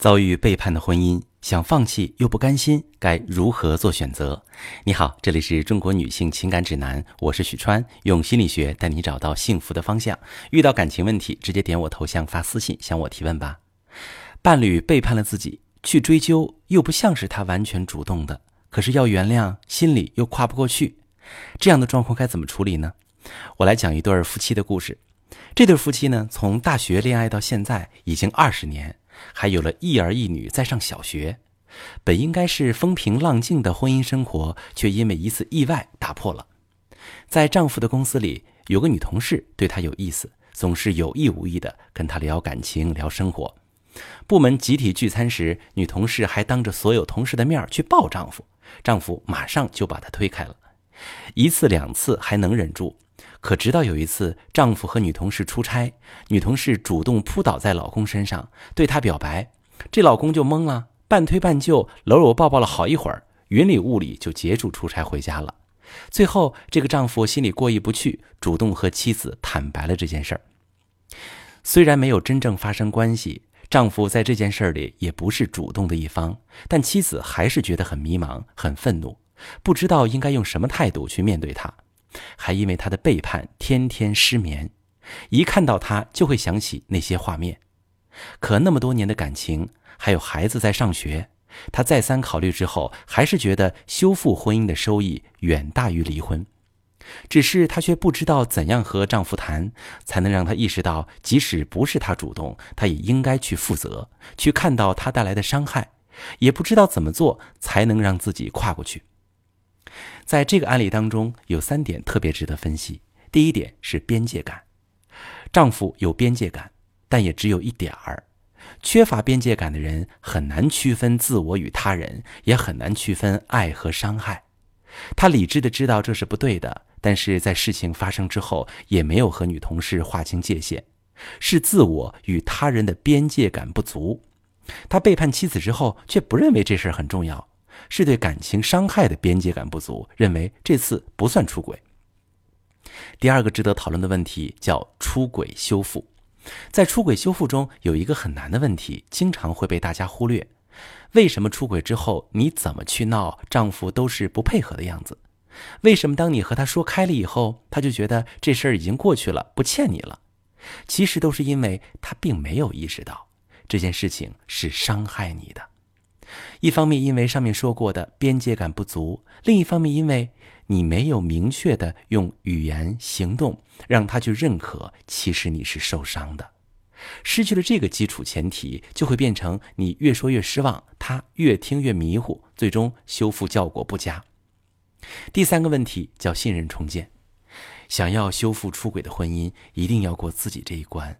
遭遇背叛的婚姻，想放弃又不甘心，该如何做选择？你好，这里是中国女性情感指南，我是许川，用心理学带你找到幸福的方向。遇到感情问题，直接点我头像发私信向我提问吧。伴侣背叛了自己，去追究又不像是他完全主动的，可是要原谅心里又跨不过去，这样的状况该怎么处理呢？我来讲一对夫妻的故事。这对夫妻呢，从大学恋爱到现在已经二十年。还有了一儿一女在上小学，本应该是风平浪静的婚姻生活，却因为一次意外打破了。在丈夫的公司里，有个女同事对他有意思，总是有意无意的跟他聊感情、聊生活。部门集体聚餐时，女同事还当着所有同事的面去抱丈夫，丈夫马上就把她推开了。一次两次还能忍住。可直到有一次，丈夫和女同事出差，女同事主动扑倒在老公身上，对他表白，这老公就懵了，半推半就，搂搂抱抱了好一会儿，云里雾里就结束出差回家了。最后，这个丈夫心里过意不去，主动和妻子坦白了这件事儿。虽然没有真正发生关系，丈夫在这件事里也不是主动的一方，但妻子还是觉得很迷茫、很愤怒，不知道应该用什么态度去面对他。还因为他的背叛，天天失眠，一看到他就会想起那些画面。可那么多年的感情，还有孩子在上学，她再三考虑之后，还是觉得修复婚姻的收益远大于离婚。只是她却不知道怎样和丈夫谈，才能让他意识到，即使不是他主动，他也应该去负责，去看到他带来的伤害，也不知道怎么做才能让自己跨过去。在这个案例当中，有三点特别值得分析。第一点是边界感，丈夫有边界感，但也只有一点儿。缺乏边界感的人很难区分自我与他人，也很难区分爱和伤害。他理智的知道这是不对的，但是在事情发生之后，也没有和女同事划清界限，是自我与他人的边界感不足。他背叛妻子之后，却不认为这事儿很重要。是对感情伤害的边界感不足，认为这次不算出轨。第二个值得讨论的问题叫出轨修复，在出轨修复中有一个很难的问题，经常会被大家忽略：为什么出轨之后你怎么去闹，丈夫都是不配合的样子？为什么当你和他说开了以后，他就觉得这事儿已经过去了，不欠你了？其实都是因为他并没有意识到这件事情是伤害你的。一方面因为上面说过的边界感不足，另一方面因为你没有明确的用语言行动让他去认可，其实你是受伤的。失去了这个基础前提，就会变成你越说越失望，他越听越迷糊，最终修复效果不佳。第三个问题叫信任重建，想要修复出轨的婚姻，一定要过自己这一关。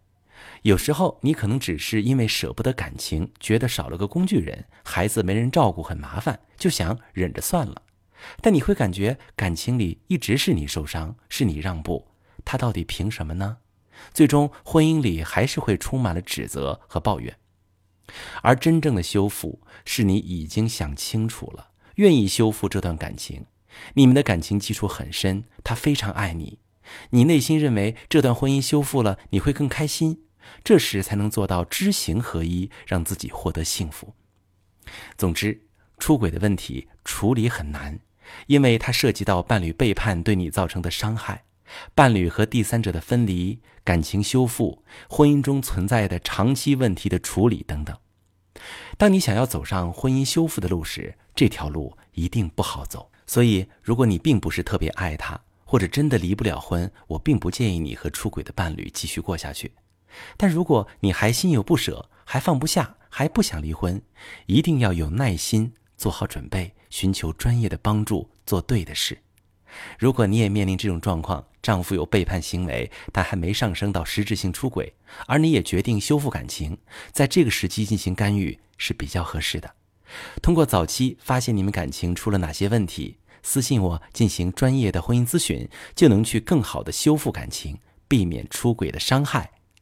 有时候你可能只是因为舍不得感情，觉得少了个工具人，孩子没人照顾很麻烦，就想忍着算了。但你会感觉感情里一直是你受伤，是你让步，他到底凭什么呢？最终婚姻里还是会充满了指责和抱怨。而真正的修复是你已经想清楚了，愿意修复这段感情，你们的感情基础很深，他非常爱你，你内心认为这段婚姻修复了你会更开心。这时才能做到知行合一，让自己获得幸福。总之，出轨的问题处理很难，因为它涉及到伴侣背叛对你造成的伤害，伴侣和第三者的分离、感情修复、婚姻中存在的长期问题的处理等等。当你想要走上婚姻修复的路时，这条路一定不好走。所以，如果你并不是特别爱他，或者真的离不了婚，我并不建议你和出轨的伴侣继续过下去。但如果你还心有不舍，还放不下，还不想离婚，一定要有耐心，做好准备，寻求专业的帮助，做对的事。如果你也面临这种状况，丈夫有背叛行为，但还没上升到实质性出轨，而你也决定修复感情，在这个时期进行干预是比较合适的。通过早期发现你们感情出了哪些问题，私信我进行专业的婚姻咨询，就能去更好的修复感情，避免出轨的伤害。